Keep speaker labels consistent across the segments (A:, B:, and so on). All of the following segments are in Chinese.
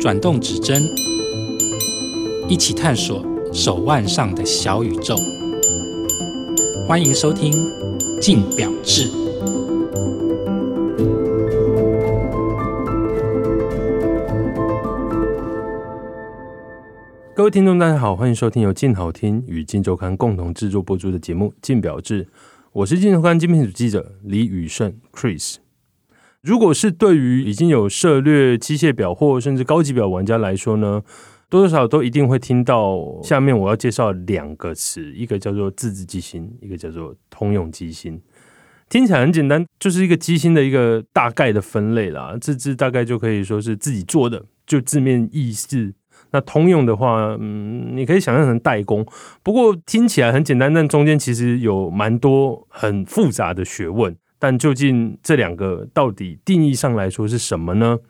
A: 转动指针，一起探索手腕上的小宇宙。欢迎收听《镜表志》。
B: 各位听众，大家好，欢迎收听由静好听与镜周刊共同制作播出的节目《镜表志》，我是镜周刊精品组记者李宇胜 Chris。如果是对于已经有涉猎机械表或甚至高级表玩家来说呢，多多少少都一定会听到下面我要介绍两个词，一个叫做自制机芯，一个叫做通用机芯。听起来很简单，就是一个机芯的一个大概的分类啦。自制大概就可以说是自己做的，就字面意思。那通用的话，嗯，你可以想象成代工。不过听起来很简单，但中间其实有蛮多很复杂的学问。但究竟这两个到底定义上来说是什么呢？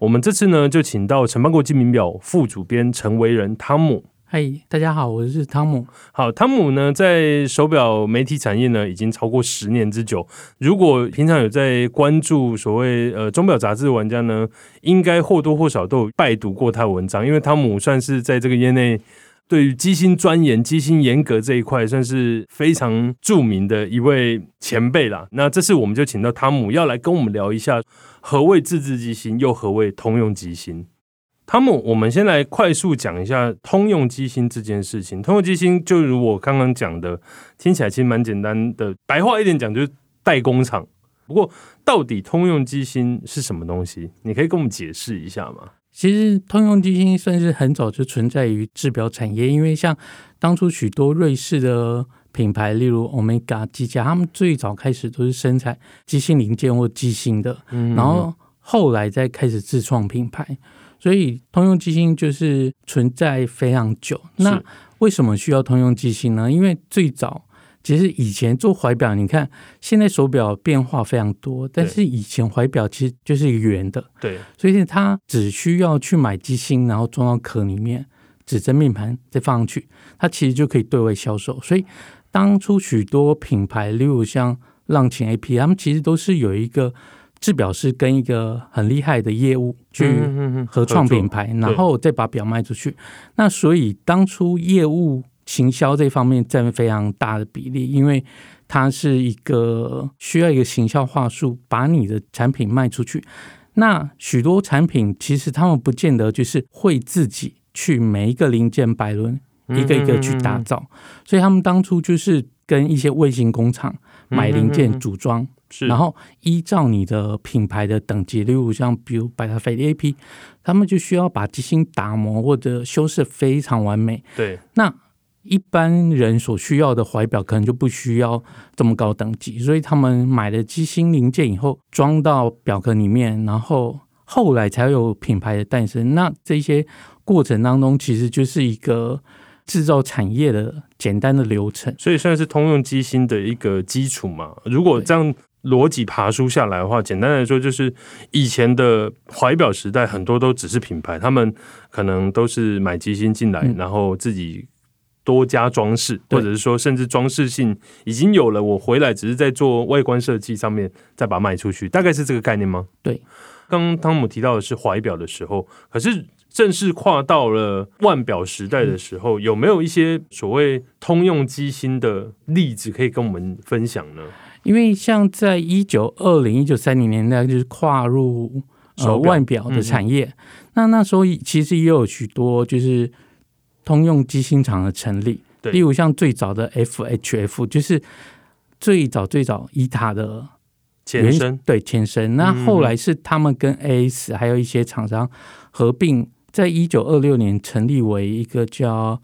B: 我们这次呢就请到城邦国际名表副主编陈维仁汤姆。
C: 嗨，大家好，我是汤姆。
B: 好，汤姆呢，在手表媒体产业呢，已经超过十年之久。如果平常有在关注所谓呃钟表杂志的玩家呢，应该或多或少都有拜读过他的文章，因为汤姆算是在这个业内对于机芯钻研、机芯严格这一块，算是非常著名的一位前辈啦。那这次我们就请到汤姆，要来跟我们聊一下何谓自制机芯，又何谓通用机芯。汤姆，我们先来快速讲一下通用机芯这件事情。通用机芯就如我刚刚讲的，听起来其实蛮简单的，白话一点讲就是代工厂。不过，到底通用机芯是什么东西？你可以跟我们解释一下吗？
C: 其实，通用机芯算是很早就存在于制表产业，因为像当初许多瑞士的品牌，例如 Omega 机甲，他们最早开始都是生产机芯零件或机芯的，嗯，然后后来再开始自创品牌。所以通用机芯就是存在非常久。那为什么需要通用机芯呢？因为最早其实以前做怀表，你看现在手表变化非常多，但是以前怀表其实就是一个圆的。
B: 对，
C: 所以它只需要去买机芯，然后装到壳里面，指针面盘再放上去，它其实就可以对外销售。所以当初许多品牌，例如像浪琴 AP，他们其实都是有一个。制表师跟一个很厉害的业务去合创品牌，然后再把表卖出去。那所以当初业务行销这方面占非常大的比例，因为它是一个需要一个行销话术，把你的产品卖出去。那许多产品其实他们不见得就是会自己去每一个零件摆轮一个一个去打造，所以他们当初就是跟一些卫星工厂买零件组装。是，然后依照你的品牌的等级，例如像比如百达翡丽 AP，他们就需要把机芯打磨或者修饰非常完美。
B: 对，
C: 那一般人所需要的怀表可能就不需要这么高等级，所以他们买了机芯零件以后装到表壳里面，然后后来才有品牌的诞生。那这些过程当中，其实就是一个制造产业的简单的流程，
B: 所以算是通用机芯的一个基础嘛。如果这样。逻辑爬梳下来的话，简单来说就是以前的怀表时代，很多都只是品牌，他们可能都是买机芯进来，嗯，然后自己多加装饰，或者是说甚至装饰性已经有了，我回来只是在做外观设计上面再把它卖出去，大概是这个概念吗？
C: 对。
B: 刚刚汤姆提到的是怀表的时候，可是正式跨到了腕表时代的时候，嗯，有没有一些所谓通用机芯的例子可以跟我们分享呢？
C: 因为像在一九二零、一九三零年代，就是跨入呃腕表的产业。嗯、那那时候其实也有许多就是通用机芯厂的成立，例如像最早的 FHF，就是最早最早伊塔的
B: 前身，
C: 对前身。那后来是他们跟 AS 还有一些厂商合并，在一九二六年成立为一个叫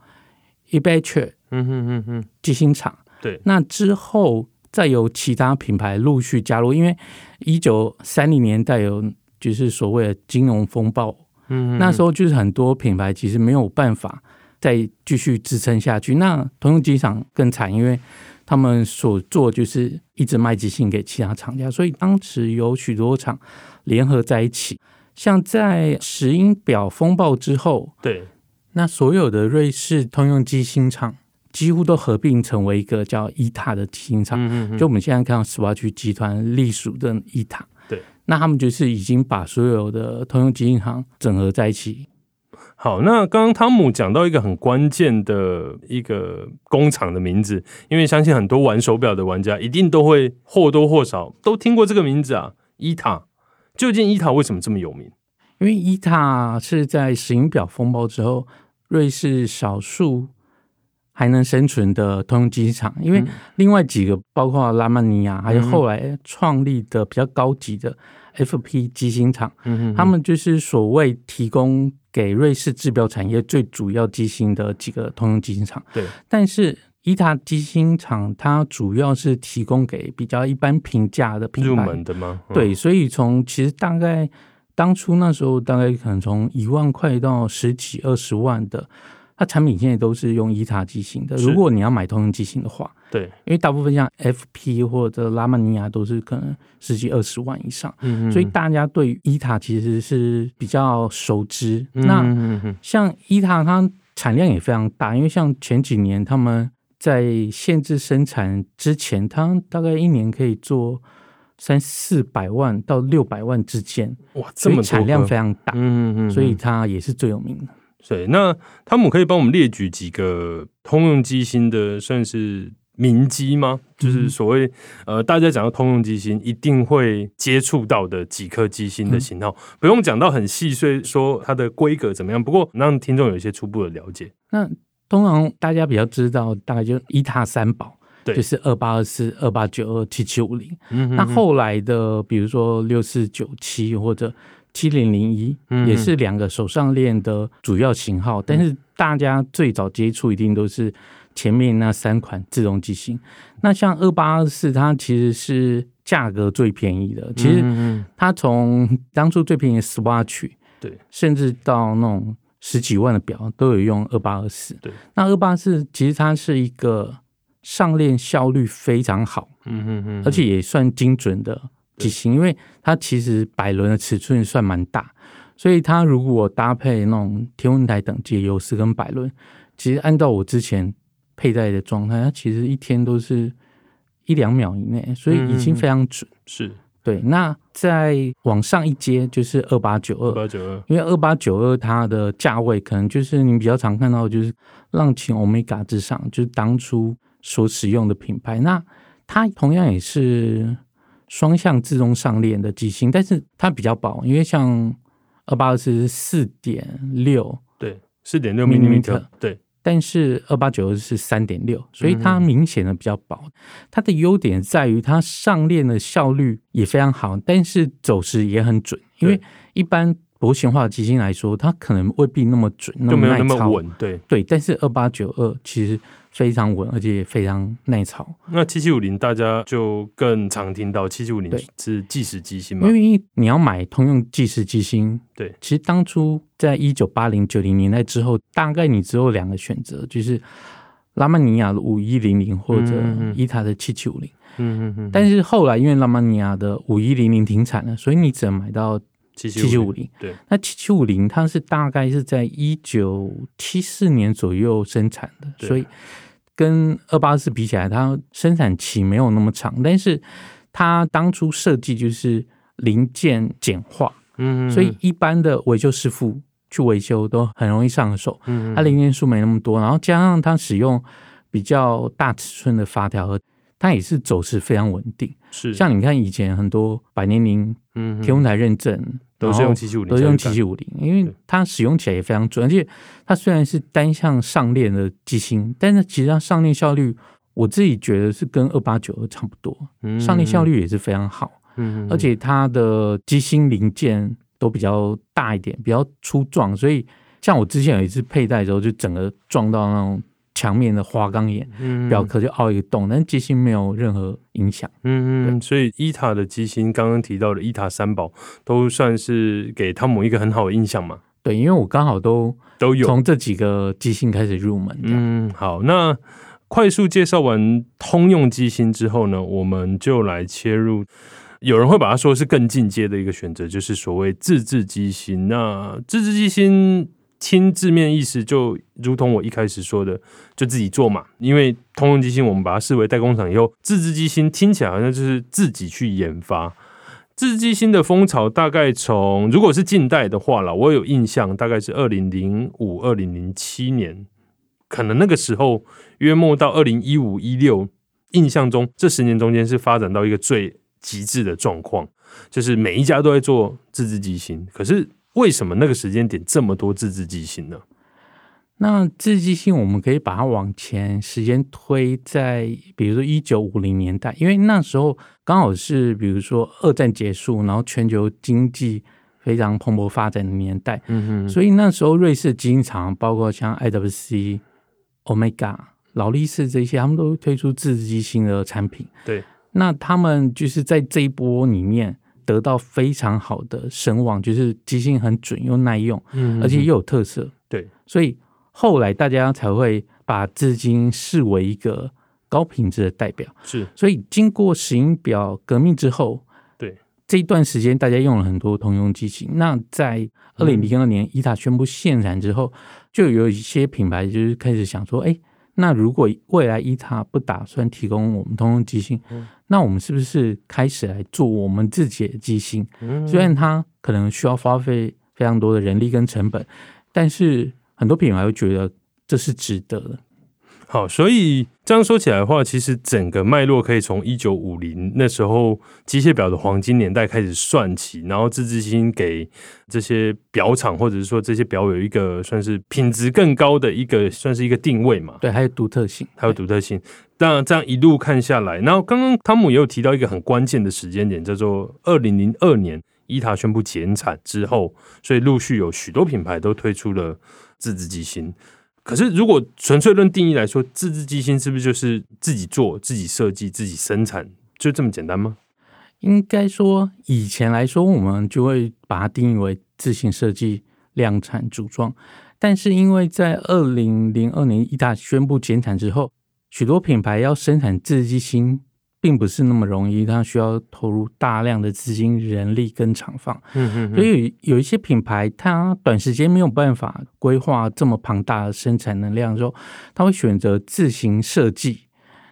C: Ebecher 嗯哼嗯哼机芯厂。
B: 对，
C: 那之后。再有其他品牌陆续加入，因为一九三零年代有就是所谓的金融风暴，嗯，那时候就是很多品牌其实没有办法再继续支撑下去。那通用机场更惨，因为他们所做就是一直卖机芯给其他厂家，所以当时有许多厂联合在一起。像在石英表风暴之后，
B: 对，
C: 那所有的瑞士通用机芯厂。几乎都合并成为一个叫伊塔的机芯厂，就我们现在看到 Swatch 集团隶属的伊塔。
B: 对，
C: 那他们就是已经把所有的通用机芯厂整合在一起。
B: 好，那刚刚汤姆讲到一个很关键的一个工厂的名字，因为相信很多玩手表的玩家一定都会或多或少都听过这个名字啊，伊塔。究竟伊塔为什么这么有名？
C: 因为伊塔是在石英表风暴之后，瑞士少数还能生存的通用机芯厂。因为另外几个，包括拉曼尼亚，还有后来创立的比较高级的 FP 机芯厂，嗯，他们就是所谓提供。给瑞士制表产业最主要机芯的几个通用机芯厂，
B: 对。
C: 但是伊塔机芯厂它主要是提供给比较一般平价的品牌，
B: 入门的吗？
C: 嗯、对，所以从其实大概当初那时候，大概可能从一万块到十几二十万的。它产品现在都是用伊塔机型的。如果你要买通用机型的话，
B: 对，
C: 因为大部分像 FP 或者拉曼尼亚都是可能十几二十万以上，嗯，所以大家对伊塔其实是比较熟知。嗯、那像伊塔，它产量也非常大，因为像前几年他们在限制生产之前，它大概一年可以做三四百万到六百万之间，
B: 哇，这么
C: 产量非常大，
B: 嗯嗯，
C: 所以它也是最有名的。
B: 对，那汤姆可以帮我们列举几个通用机芯的算是名机吗？就是所谓呃，大家讲到通用机芯，一定会接触到的几颗机芯的型号，嗯、不用讲到很细碎，说它的规格怎么样。不过让听众有一些初步的了解。
C: 那通常大家比较知道，大概就一塔三宝，对，就是二八二四、二八九二、七七五零。那后来的，比如说六四九七或者。七零零一也是两个手上链的主要型号，嗯，但是大家最早接触一定都是前面那三款自动机芯。那像二八二四，它其实是价格最便宜的。其实它从当初最便宜的 Swatch，对，甚至到那种十几万的表都有用二八二四。对，那二八二四其实它是一个上链效率非常好，嗯嗯嗯，而且也算精准的。机型，因为它其实百轮的尺寸算蛮大，所以它如果搭配那种天文台等级的有丝跟百轮，其实按照我之前佩戴的状态，它其实一天都是一两秒以内，所以已经非常准。嗯、
B: 是
C: 对。那再往上一阶就是二八九二，二八九二，因为二八九二它的价位可能就是你比较常看到，就是浪琴欧米伽之上，就是当初所使用的品牌。那它同样也是。双向自动上链的机芯，但是它比较薄，因为像二八二四是四点六，
B: 对，四点六 millimeter，对，
C: 但是二八九二是三点六，所以它明显的比较薄。嗯、它的优点在于它上链的效率也非常好，但是走时也很准，因为一般薄型化的机芯来说，它可能未必那么准，那么那么稳，对对，但是二八九二其实。非常稳，而且也非常耐操。
B: 那七七五零大家就更常听到，七七五零是计时机芯嘛？
C: 因为你要买通用计时机芯，
B: 对，
C: 其实当初在一九八零九零年代之后，大概你只有两个选择，就是拉曼尼亚的五一零零或者伊塔的七七五零。嗯嗯嗯。但是后来因为拉曼尼亚的五一零零停产了，所以你只能买到。七七五零，对，那七七五零它是大概是在一九七四年左右生产的，所以跟二八四比起来，它生产期没有那么长，但是它当初设计就是零件简化，嗯，所以一般的维修师傅去维修都很容易上手，嗯，它零件数没那么多，然后加上它使用比较大尺寸的发条和。它也是走势非常稳定，是。像你看以前很多百年灵、嗯，天文台认证
B: 都是用七七五零，
C: 都是用七七五零，因为它使用起来也非常准，而且它虽然是单向上链的机芯，但是其实它上链效率，我自己觉得是跟二八九二差不多，上链效率也是非常好，嗯，而且它的机芯零件都比较大一点，比较粗壮，所以像我之前有一次佩戴的时候，就整个撞到那种。墙面的花岗岩，表壳就凹一个洞，但机芯没有任何影响。
B: 嗯嗯，所以伊塔的机芯，刚刚提到的伊塔三宝，都算是给汤姆一个很好的印象嘛。
C: 对，因为我刚好都都有从这几个机芯开始入门。
B: 嗯，好，那快速介绍完通用机芯之后呢，我们就来切入，有人会把它说是更进阶的一个选择，就是所谓自制机芯。那自制机芯。听字面意思，就如同我一开始说的，就自己做嘛。因为通用机芯，我们把它视为代工厂以后，自制机芯听起来好像就是自己去研发。自制机芯的风潮大概从如果是近代的话啦，我有印象，大概是二零零五、二零零七年，可能那个时候约莫到二零一五、一六，印象中这十年中间是发展到一个最极致的状况，就是每一家都在做自制机芯。可是为什么那个时间点这么多自制机芯呢？
C: 那自制机芯，我们可以把它往前时间推，在比如说一九五零年代，因为那时候刚好是比如说二战结束，然后全球经济非常蓬勃发展的年代。嗯哼，所以那时候瑞士机芯厂，包括像 IWC、Omega、劳力士这些，他们都推出自制机芯的产品。
B: 对，
C: 那他们就是在这一波里面得到非常好的声望，就是机芯很准又耐用，嗯，而且又有特色。
B: 对，
C: 所以。后来大家才会把自制机芯视为一个高品质的代表，
B: 是。
C: 所以经过石英表革命之后，
B: 对
C: 这一段时间，大家用了很多通用机型。那在二零零二年，伊塔宣布限产之后，就有一些品牌就是开始想说：哎，那如果未来伊塔不打算提供我们通用机芯，那我们是不是开始来做我们自己的机芯？虽然它可能需要花费非常多的人力跟成本，但是。很多品牌会觉得这是值得的。
B: 好，所以这样说起来的话，其实整个脉络可以从一九五零那时候机械表的黄金年代开始算起，然后自制机芯给这些表厂或者是说这些表有一个算是品质更高的一个算是一个定位嘛？
C: 对，还有独特性，
B: 还有独特性。那这样一路看下来，然后刚刚汤姆也有提到一个很关键的时间点，叫做二零零二年，伊塔宣布减产之后，所以陆续有许多品牌都推出了。自制机芯，可是如果纯粹论定义来说，自制机芯是不是就是自己做、自己设计、自己生产，就这么简单吗？
C: 应该说，以前来说，我们就会把它定义为自行设计、量产、组装。但是，因为在二零零二年一大宣布减产之后，许多品牌要生产自制机芯。并不是那么容易，它需要投入大量的资金、人力跟厂房。嗯嗯，所以有一些品牌，它短时间没有办法规划这么庞大的生产能量的时候，它会选择自行设计，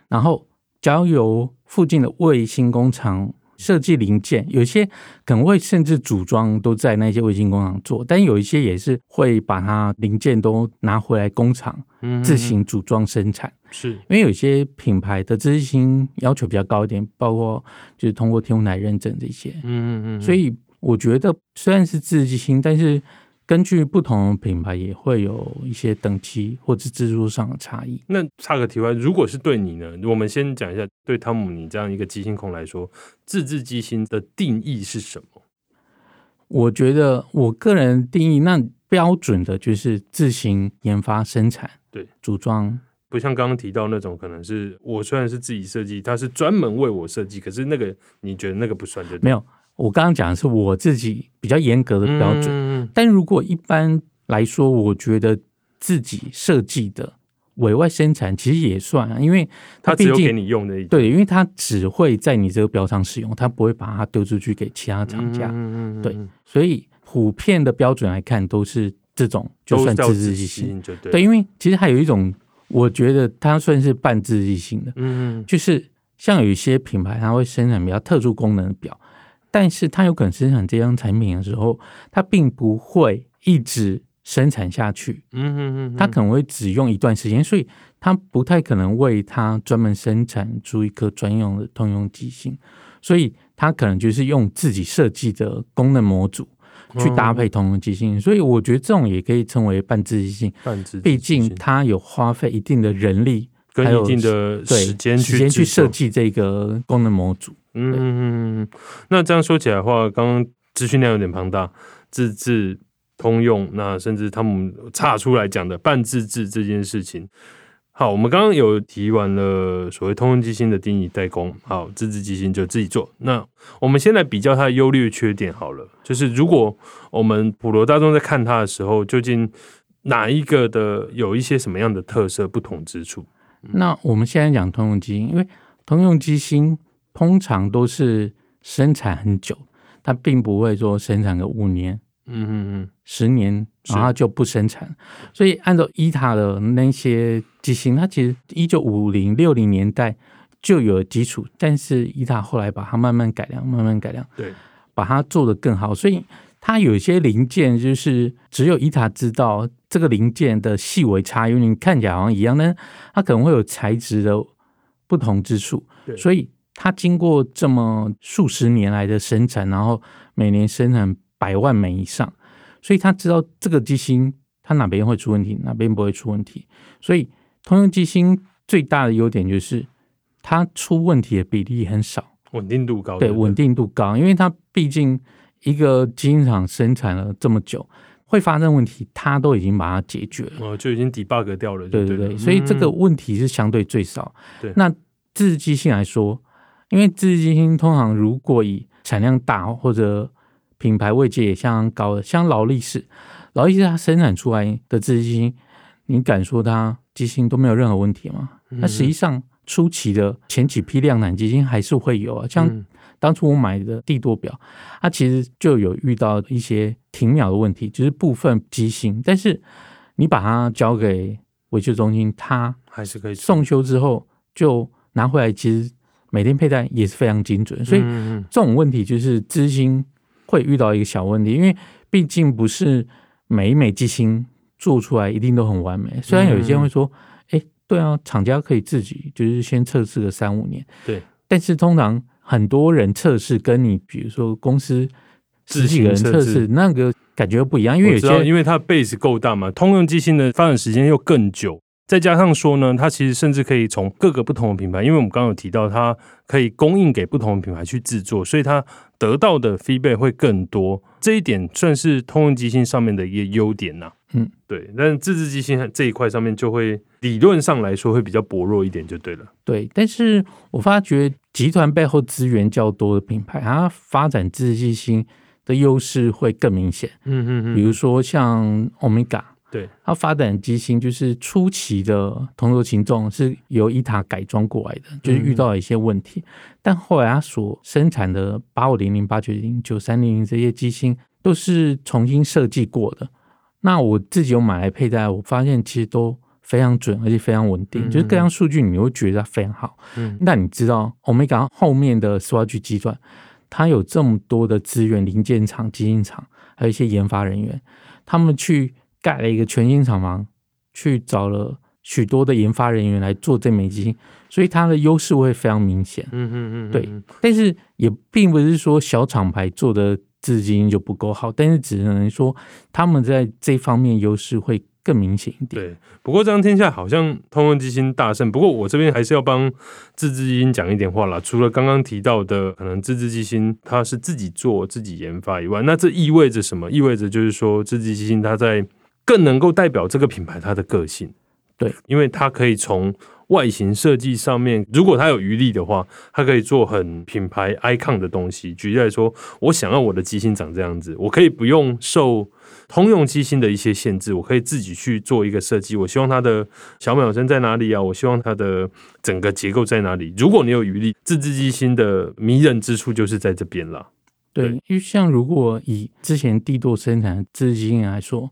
C: 然后交由附近的卫星工厂。设计零件，有些可能会甚至组装都在那些卫星工厂做，但有一些也是会把它零件都拿回来工厂自行组装生产。
B: 是
C: 因为有些品牌的自制机芯要求比较高一点，包括就是通过天文台认证这些。嗯嗯嗯。所以我觉得虽然是自制星，但是。根据不同的品牌，也会有一些等级或者制作上的差异。
B: 那插个题外，如果是对你呢？我们先讲一下，对汤姆你这样一个机芯控来说，自制机芯的定义是什么？
C: 我觉得我个人定义，那标准的就是自行研发、生产、
B: 对
C: 组装，
B: 不像刚刚提到那种，可能是我虽然是自己设计，它是专门为我设计，可是那个你觉得那个不算就对？
C: 没有。我刚刚讲的是我自己比较严格的标准，但如果一般来说，我觉得自己设计的委外生产其实也算啊，因为它毕竟
B: 只有给你用的
C: 对，因为它只会在你这个标上使用，它不会把它丢出去给其他厂家。对，所以普遍的标准来看，都是这种就算自制机芯，对，因为其实还有一种，我觉得它算是半自制机芯的，嗯，就是像有一些品牌，它会生产比较特殊功能的表。但是它有可能生产这样产品的时候，它并不会一直生产下去。嗯嗯嗯，它可能会只用一段时间，所以它不太可能为它专门生产出一颗专用的通用机芯，所以它可能就是用自己设计的功能模组去搭配通用机芯。所以我觉得这种也可以称为半自制机芯。半自制，毕竟它有花费一定的人力。
B: 跟一定的时间去
C: 时间去设计这个功能模组。
B: 嗯嗯嗯。那这样说起来的话，刚刚资讯量有点庞大，自制通用，那甚至他们岔出来讲的半自制这件事情。好，我们刚刚有提完了所谓通用机芯的定义，代工。好，自制机芯就自己做。那我们先来比较它的优劣缺点好了。就是如果我们普罗大众在看它的时候，究竟哪一个的有一些什么样的特色不同之处？
C: 那我们现在讲通用机芯，因为通用机芯通常都是生产很久，它并不会说生产个五年，嗯嗯嗯，十年，然后就不生产。所以按照伊塔的那些机芯，它其实一九五零六零年代就有基础，但是伊塔后来把它慢慢改良，慢慢改良。
B: 对，
C: 把它做得更好。所以它有一些零件就是只有伊塔知道这个零件的细微差异，你看起来好像一样，但它可能会有材质的不同之处。所以它经过这么数十年来的生产，然后每年生产百万枚以上，所以他知道这个机芯它哪边会出问题，哪边不会出问题。所以通用机芯最大的优点就是它出问题的比例很少，
B: 稳定度高。
C: 对，稳定度高，因为它毕竟一个基因厂生产了这么久，会发生问题，它都已经把它解决了，
B: 哦，就已经 debug 掉了。对，
C: 对对对，所以这个问题是相对最少。
B: 对，
C: 那自制机芯来说，因为自制机芯通常如果以产量大或者品牌位阶也相当高的，像劳力士，劳力士它生产出来的自制机芯，你敢说它机芯都没有任何问题吗？那实际上初期的前几批量产机芯还是会有啊，像当初我买的帝舵表，它其实就有遇到一些停秒的问题，就是部分机芯，但是你把它交给维修中心，它
B: 还是可以
C: 送修之后就拿回来，其实每天佩戴也是非常精准，所以这种问题就是机芯会遇到一个小问题，因为毕竟不是每一枚机芯做出来一定都很完美。虽然有一些人会说，哎、欸，对啊，厂家可以自己就是先测试个三五年，
B: 对。
C: 但是通常很多人测试跟你比如说公司十几个人测试那个感觉不一样，因为有些
B: 因为它 base 够大嘛，通用机芯的发展时间又更久。再加上说呢，它其实甚至可以从各个不同的品牌，因为我们刚刚有提到，它可以供应给不同的品牌去制作，所以它得到的 feedback 会更多。这一点算是通用机芯上面的一个优点呐、啊。嗯，对。但自制机芯这一块上面就会理论上来说会比较薄弱一点，就对了。
C: 对，但是我发觉集团背后资源较多的品牌，它发展自制机芯的优势会更明显。嗯嗯嗯。比如说像 Omega。
B: 对，
C: 它发展机芯就是初期的同轴擒纵是由伊塔改装过来的，就是遇到了一些问题。嗯、但后来它所生产的八五零零、八九零、九三零零这些机芯都是重新设计过的。那我自己有买来佩戴，我发现其实都非常准，而且非常稳定，嗯、就是各项数据你会觉得它非常好。嗯，那你知道，Omega 后面的 Swatch 集团，它有这么多的资源、零件厂、机芯厂，还有一些研发人员，他们去。盖了一个全新厂房，去找了许多的研发人员来做这枚机芯，所以它的优势会非常明显。嗯嗯嗯，对。但是也并不是说小厂牌做的自制机芯就不够好，但是只能说他们在这方面优势会更明显一点。
B: 对。不过这样听下来好像通用机芯大胜。不过我这边还是要帮自制机芯讲一点话啦。除了刚刚提到的可能自制机芯它是自己做自己研发以外，那这意味着什么？意味着就是说自制机芯它在更能够代表这个品牌它的个性，
C: 对，
B: 因为它可以从外形设计上面，如果它有余力的话，它可以做很品牌 icon 的东西。举例来说，我想要我的机芯长这样子，我可以不用受通用机芯的一些限制，我可以自己去做一个设计。我希望它的小秒针在哪里啊？我希望它的整个结构在哪里？如果你有余力，自制机芯的迷人之处就是在这边了。
C: 对，因为像如果以之前帝舵生产的自制机芯来说。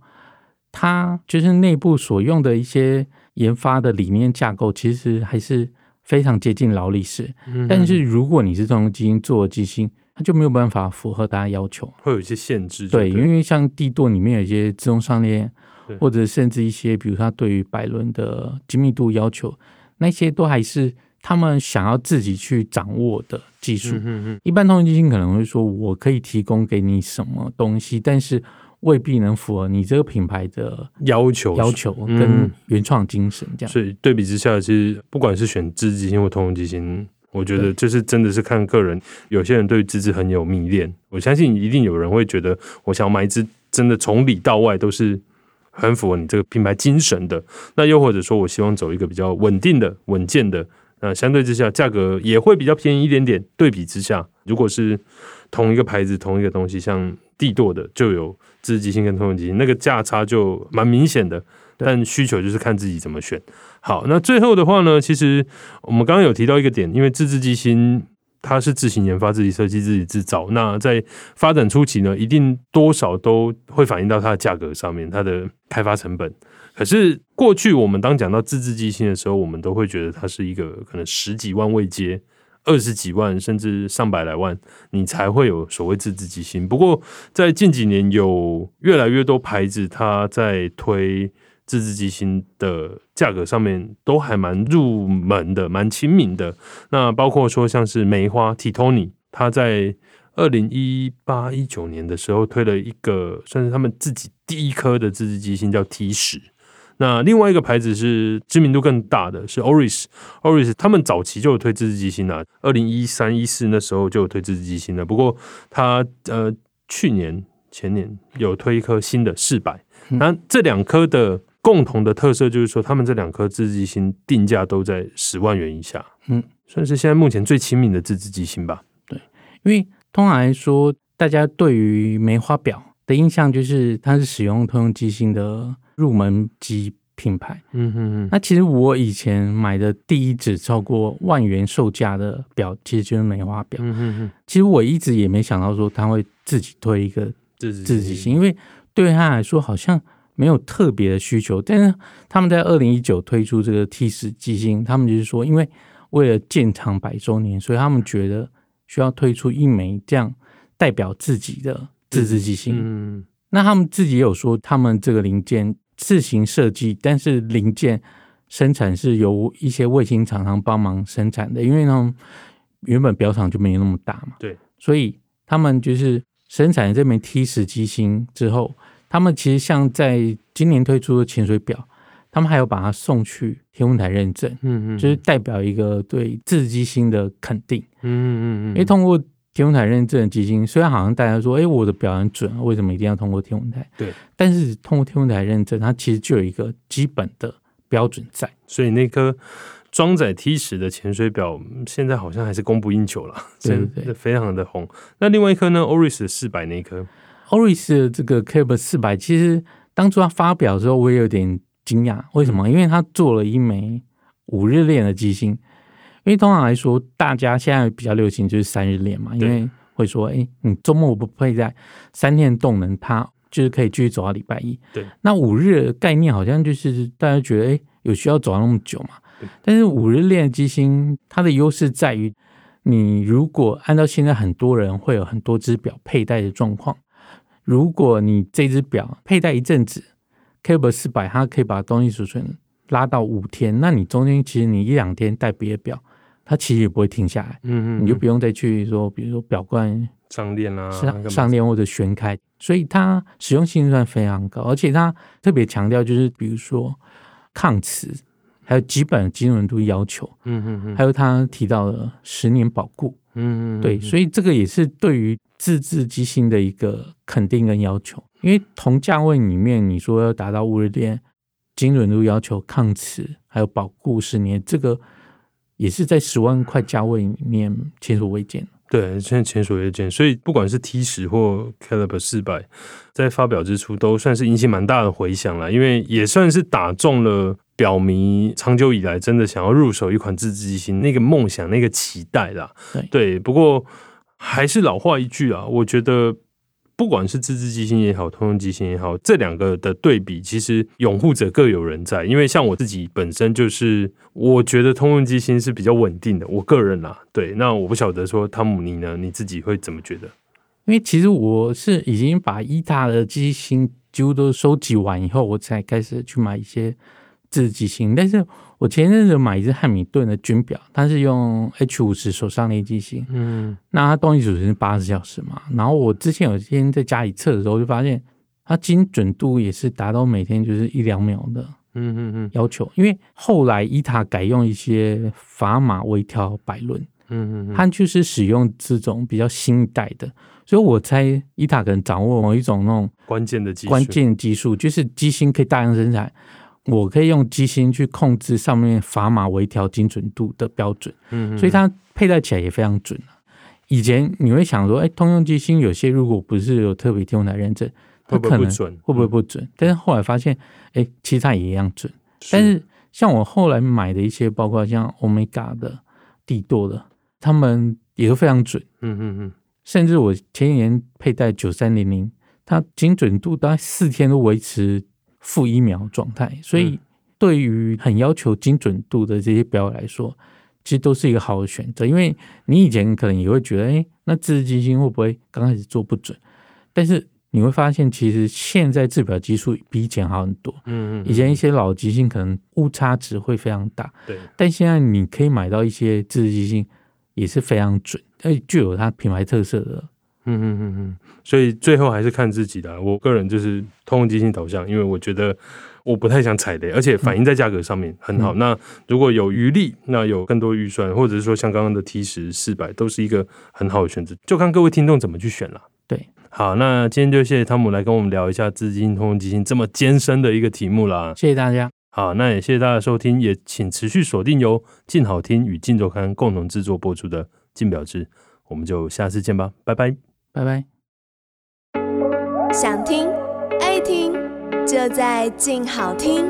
C: 它就是内部所用的一些研发的理念架构，其实还是非常接近劳力士。嗯、但是如果你是通用机芯做的机芯，它就没有办法符合大家要求，
B: 会有一些限制。
C: 对，因为像帝舵里面有一些自动上链，或者甚至一些，比如它对于摆轮的精密度要求，那些都还是他们想要自己去掌握的技术。一般通用基金可能会说，我可以提供给你什么东西，但是。未必能符合你这个品牌的
B: 要求，
C: 要求跟原创精神这样。
B: 所以对比之下，其实不管是选自制机芯或通用基金，我觉得就是真的是看个人。有些人对自制很有迷恋，我相信一定有人会觉得，我想买一支真的从里到外都是很符合你这个品牌精神的。那又或者说我希望走一个比较稳定的、稳健的，那相对之下价格也会比较便宜一点点。对比之下，如果是同一个牌子、同一个东西，像帝舵的就有。自制机芯跟通用机芯那个价差就蛮明显的，但需求就是看自己怎么选。好，那最后的话呢，其实我们刚刚有提到一个点，因为自制机芯它是自行研发、自己设计、自己制造，那在发展初期呢，一定多少都会反映到它的价格上面，它的开发成本。可是过去我们当讲到自制机芯的时候，我们都会觉得它是一个可能十几万位阶。二十几万甚至上百来万，你才会有所谓自制机芯。不过在近几年，有越来越多牌子它在推自制机芯的价格上面都还蛮入门的，蛮亲民的。那包括说像是梅花 Titoni，它在二零一八一九年的时候推了一个算是他们自己第一颗的自制机芯，叫 T 十。那另外一个牌子是知名度更大的，是 Oris，Oris 他们早期就有推自制机芯了，二零一三一四那时候就有推自制机芯了。不过它呃去年前年有推一颗新的四百，那这两颗的共同的特色就是说，他们这两颗自制机芯定价都在十万元以下，嗯，算是现在目前最亲民的自制机芯吧。
C: 对，因为通常来说，大家对于梅花表的印象就是它是使用通用机芯的。入门级品牌，嗯哼哼。那其实我以前买的第一只超过万元售价的表，其实就是梅花表。嗯哼哼。其实我一直也没想到说他会自己推一个自制机芯，因为对他来说好像没有特别的需求。但是他们在二零一九推出这个 T 十机芯，他们就是说，因为为了建厂百周年，所以他们觉得需要推出一枚这样代表自己的自制机芯。嗯。那他们自己也有说，他们这个零件。自行设计，但是零件生产是由一些卫星厂商帮忙生产的，因为呢原本表厂就没有那么大嘛。
B: 对，
C: 所以他们就是生产这枚 T 十机芯之后，他们其实像在今年推出的潜水表，他们还有把它送去天文台认证，嗯嗯，就是代表一个对自机芯的肯定，嗯嗯嗯，因为通过。天文台认证的机芯，虽然好像大家说，哎、欸，我的表很准，为什么一定要通过天文台？
B: 对，
C: 但是通过天文台认证，它其实就有一个基本的标准在。
B: 所以那颗装载 T 十的潜水表，现在好像还是供不应求了，对对对，非常的红。那另外一颗呢？Oris 的四百那颗
C: ，Oris 的这个 Calibra 四百，其实当初它发表的时候，我也有点惊讶，为什么？嗯、因为它做了一枚五日链的机芯。因为通常来说，大家现在比较流行就是三日链嘛，因为会说，哎，你周末不佩戴三天动能，它就是可以继续走到礼拜一。
B: 对，
C: 那五日的概念好像就是大家觉得，哎，有需要走到那么久嘛？但是五日链机芯它的优势在于，你如果按照现在很多人会有很多只表佩戴的状况，如果你这只表佩戴一阵子，Calibre 四百它可以把东西储存拉到五天，那你中间其实你一两天戴别的表。它其实也不会停下来，嗯嗯，你就不用再去说，比如说表冠
B: 上链啊，
C: 上上链或者旋开，所以它实用性算非常高，而且它特别强调就是，比如说抗磁，还有基本的精准度要求，嗯嗯嗯，还有他提到的十年保固，嗯嗯，对，所以这个也是对于自制机芯的一个肯定跟要求，因为同价位里面，你说要达到五日链精准度要求、抗磁还有保固十年，这个。也是在十万块价位里面前所未见。
B: 对，现在前所未见。所以不管是 T 十或 Calibre 四百，在发表之初都算是引起蛮大的回响了，因为也算是打中了表迷长久以来真的想要入手一款自制机芯那个梦想、那个期待啦。
C: 对，
B: 对，不过还是老话一句啊，我觉得。不管是自制机芯也好，通用机芯也好，这两个的对比，其实拥护者各有人在。因为像我自己本身就是，我觉得通用机芯是比较稳定的，我个人啦。对，那我不晓得说汤姆你呢，你自己会怎么觉得？
C: 因为其实我是已经把伊塔的机芯几乎都收集完以后，我才开始去买一些自制机芯，但是。我前阵子买一只汉米顿的军表，它是用 H 五十手上链机型，嗯，那它动力储存是八十小时嘛。然后我之前有一天在家里测的时候，就发现它精准度也是达到每天就是一两秒的，嗯嗯嗯要求。因为后来伊塔改用一些砝码微调摆轮，嗯嗯，它就是使用这种比较新一代的，所以我猜伊塔可能掌握某一种那种
B: 关键的技术，
C: 关键技术就是机芯可以大量生产。我可以用机芯去控制上面砝码微调精准度的标准，嗯，所以它佩戴起来也非常准。以前你会想说，哎，通用机芯有些如果不是有特别天文台认证，它可能会不会不准？但是后来发现，哎，其实它也一样准。但是像我后来买的一些，包括像 Omega 的、帝舵的，他们也都非常准。嗯嗯嗯，甚至我前几年佩戴九三零零，它精准度大概四天都维持。负一秒状态，所以对于很要求精准度的这些表来说，其实都是一个好的选择。因为你以前可能也会觉得，哎，那自制机芯会不会刚开始做不准？但是你会发现，其实现在制表技术比以前好很多。嗯嗯，以前一些老机芯可能误差值会非常大，对。但现在你可以买到一些自制机芯，也是非常准，而且具有它品牌特色的。
B: 嗯嗯嗯嗯。所以最后还是看自己的。我个人就是通用基金导向，因为我觉得我不太想踩雷，而且反映在价格上面很好。那如果有余力，那有更多预算，或者是说像刚刚的 T 十四百，都是一个很好的选择，就看各位听众怎么去选了。
C: 对。好，
B: 那今天就谢谢汤姆来跟我们聊一下资金、通用基金这么艰深的一个题目啦。
C: 谢谢大家。
B: 好，那也谢谢大家收听，也请持续锁定由镜好听与镜周刊共同制作播出的《镜表志》，我们就下次见吧，拜拜，
C: 拜拜。
D: 想听爱听，就在静好听。